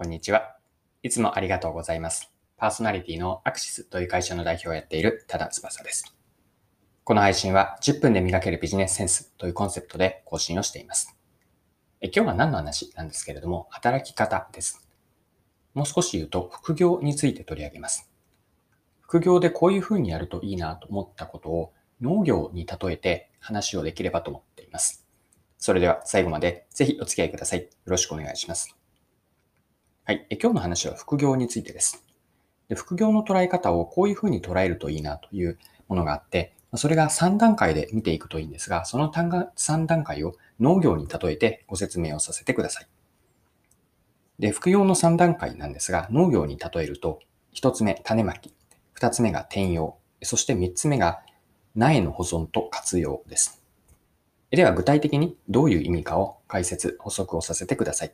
こんにちは。いつもありがとうございます。パーソナリティのアクシスという会社の代表をやっている多田翼です。この配信は10分で磨けるビジネスセンスというコンセプトで更新をしています。え今日は何の話なんですけれども、働き方です。もう少し言うと、副業について取り上げます。副業でこういう風にやるといいなと思ったことを農業に例えて話をできればと思っています。それでは最後までぜひお付き合いください。よろしくお願いします。はい。今日の話は副業についてです。で副業の捉え方をこういう風に捉えるといいなというものがあって、それが3段階で見ていくといいんですが、その3段階を農業に例えてご説明をさせてください。で、副業の3段階なんですが、農業に例えると、1つ目、種まき。2つ目が転用。そして3つ目が苗の保存と活用です。では具体的にどういう意味かを解説、補足をさせてください。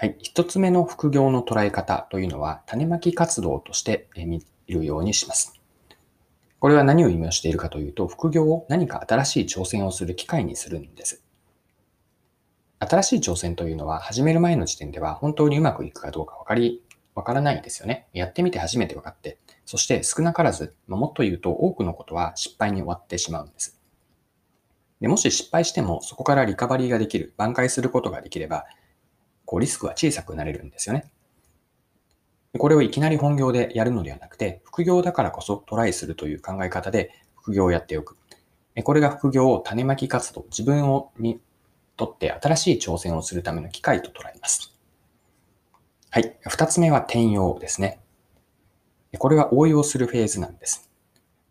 はい。一つ目の副業の捉え方というのは、種まき活動として見るようにします。これは何を意味しているかというと、副業を何か新しい挑戦をする機会にするんです。新しい挑戦というのは、始める前の時点では本当にうまくいくかどうかわかり、わからないですよね。やってみて初めて分かって、そして少なからず、もっと言うと多くのことは失敗に終わってしまうんです。でもし失敗しても、そこからリカバリーができる、挽回することができれば、こうリスクは小さくなれるんですよね。これをいきなり本業でやるのではなくて、副業だからこそトライするという考え方で副業をやっておく。これが副業を種まき活動、自分をにとって新しい挑戦をするための機会と捉えます。はい。二つ目は転用ですね。これは応用するフェーズなんです。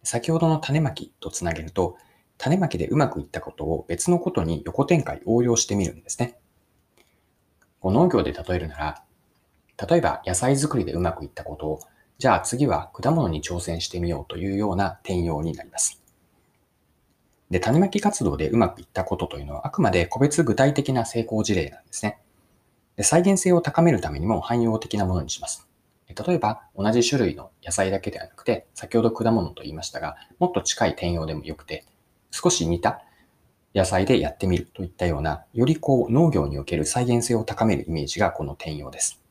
先ほどの種まきとつなげると、種まきでうまくいったことを別のことに横展開応用してみるんですね。こう農業で例えるなら、例えば野菜作りでうまくいったことを、じゃあ次は果物に挑戦してみようというような転用になります。で、種まき活動でうまくいったことというのはあくまで個別具体的な成功事例なんですね。で再現性を高めるためにも汎用的なものにします。例えば同じ種類の野菜だけではなくて、先ほど果物と言いましたが、もっと近い転用でもよくて、少し似た野菜でやってみるといったような、よりこう農業における再現性を高めるイメージがこの転用です。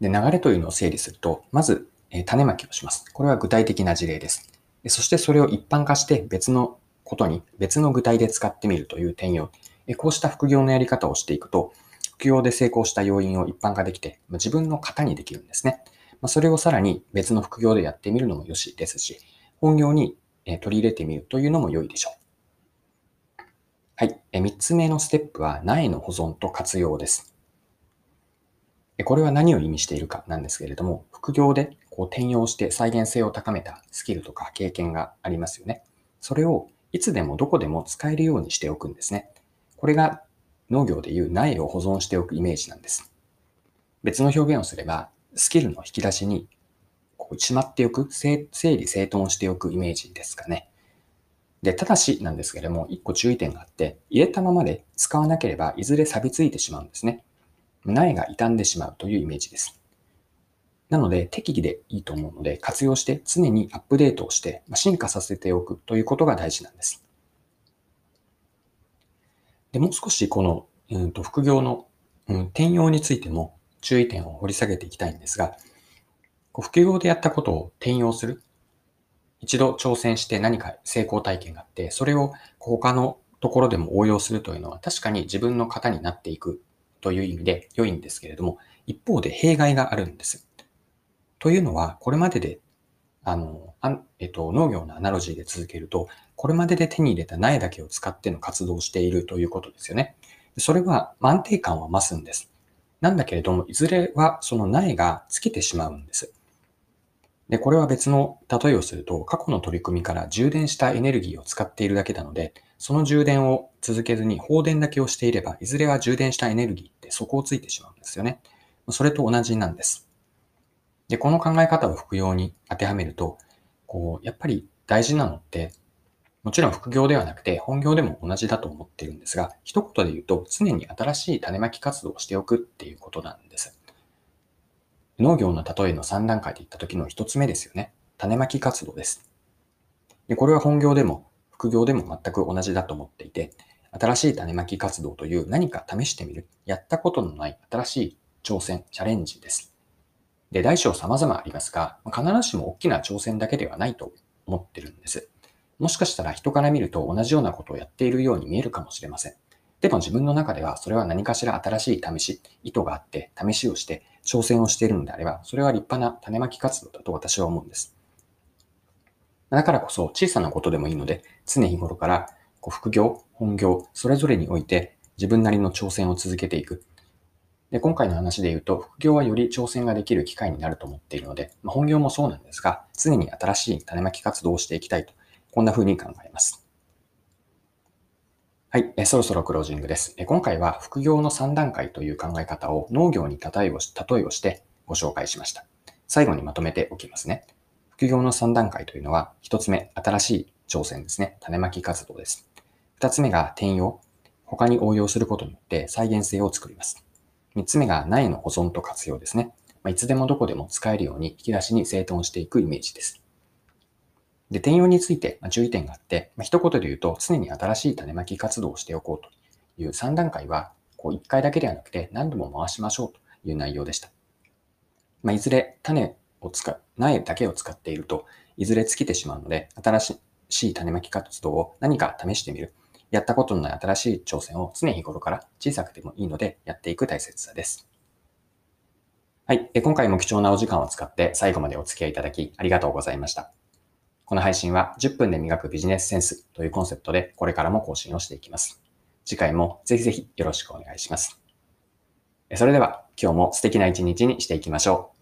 で、流れというのを整理すると、まず、え、種まきをします。これは具体的な事例ですで。そしてそれを一般化して別のことに、別の具体で使ってみるという転用。え、こうした副業のやり方をしていくと、副業で成功した要因を一般化できて、自分の型にできるんですね。ま、それをさらに別の副業でやってみるのもよしですし、本業にえ取り入れてみるというのも良いでしょう。はい。三つ目のステップは苗の保存と活用です。これは何を意味しているかなんですけれども、副業でこう転用して再現性を高めたスキルとか経験がありますよね。それをいつでもどこでも使えるようにしておくんですね。これが農業でいう苗を保存しておくイメージなんです。別の表現をすれば、スキルの引き出しにこうしまっておく、整理整頓しておくイメージですかね。で、ただしなんですけれども、一個注意点があって、入れたままで使わなければいずれ錆びついてしまうんですね。苗が傷んでしまうというイメージです。なので、適宜でいいと思うので、活用して常にアップデートをして進化させておくということが大事なんです。で、もう少しこの、うん、と副業の、うん、転用についても注意点を掘り下げていきたいんですが、こう副業でやったことを転用する。一度挑戦して何か成功体験があって、それを他のところでも応用するというのは確かに自分の型になっていくという意味で良いんですけれども、一方で弊害があるんです。というのは、これまでで、あの、あえっと、農業のアナロジーで続けると、これまでで手に入れた苗だけを使っての活動をしているということですよね。それは安定感は増すんです。なんだけれども、いずれはその苗が尽きてしまうんです。で、これは別の例えをすると、過去の取り組みから充電したエネルギーを使っているだけなので、その充電を続けずに放電だけをしていれば、いずれは充電したエネルギーって底をついてしまうんですよね。それと同じなんです。で、この考え方を副業に当てはめると、こう、やっぱり大事なのって、もちろん副業ではなくて本業でも同じだと思ってるんですが、一言で言うと常に新しい種まき活動をしておくっていうことなんです。農業の例えの3段階で言った時の1つ目ですよね。種まき活動です。でこれは本業でも副業でも全く同じだと思っていて、新しい種まき活動という何か試してみる、やったことのない新しい挑戦、チャレンジです。で、大小様々ありますが、必ずしも大きな挑戦だけではないと思ってるんです。もしかしたら人から見ると同じようなことをやっているように見えるかもしれません。でも自分の中ではそれは何かしら新しい試し、意図があって試しをして挑戦をしているのであれば、それは立派な種まき活動だと私は思うんです。だからこそ小さなことでもいいので、常日頃から副業、本業、それぞれにおいて自分なりの挑戦を続けていく。で、今回の話で言うと、副業はより挑戦ができる機会になると思っているので、まあ、本業もそうなんですが、常に新しい種まき活動をしていきたいと、こんな風に考えます。はい、えそろそろクロージングです。え今回は副業の3段階という考え方を農業に例えを例えをしてご紹介しました。最後にまとめておきますね。副業の3段階というのは、1つ目、新しい挑戦ですね。種まき活動です。2つ目が転用。他に応用することによって再現性を作ります。3つ目が苗の保存と活用ですね。ま、いつでもどこでも使えるように引き出しに整頓していくイメージです。で、転用について注意点があって、まあ、一言で言うと、常に新しい種まき活動をしておこうという3段階は、こう1回だけではなくて何度も回しましょうという内容でした。まあ、いずれ種を使う、苗だけを使っていると、いずれ尽きてしまうので、新しい種まき活動を何か試してみる。やったことのない新しい挑戦を常日頃から小さくてもいいのでやっていく大切さです。はい。今回も貴重なお時間を使って最後までお付き合いいただきありがとうございました。この配信は10分で磨くビジネスセンスというコンセプトでこれからも更新をしていきます。次回もぜひぜひよろしくお願いします。それでは今日も素敵な一日にしていきましょう。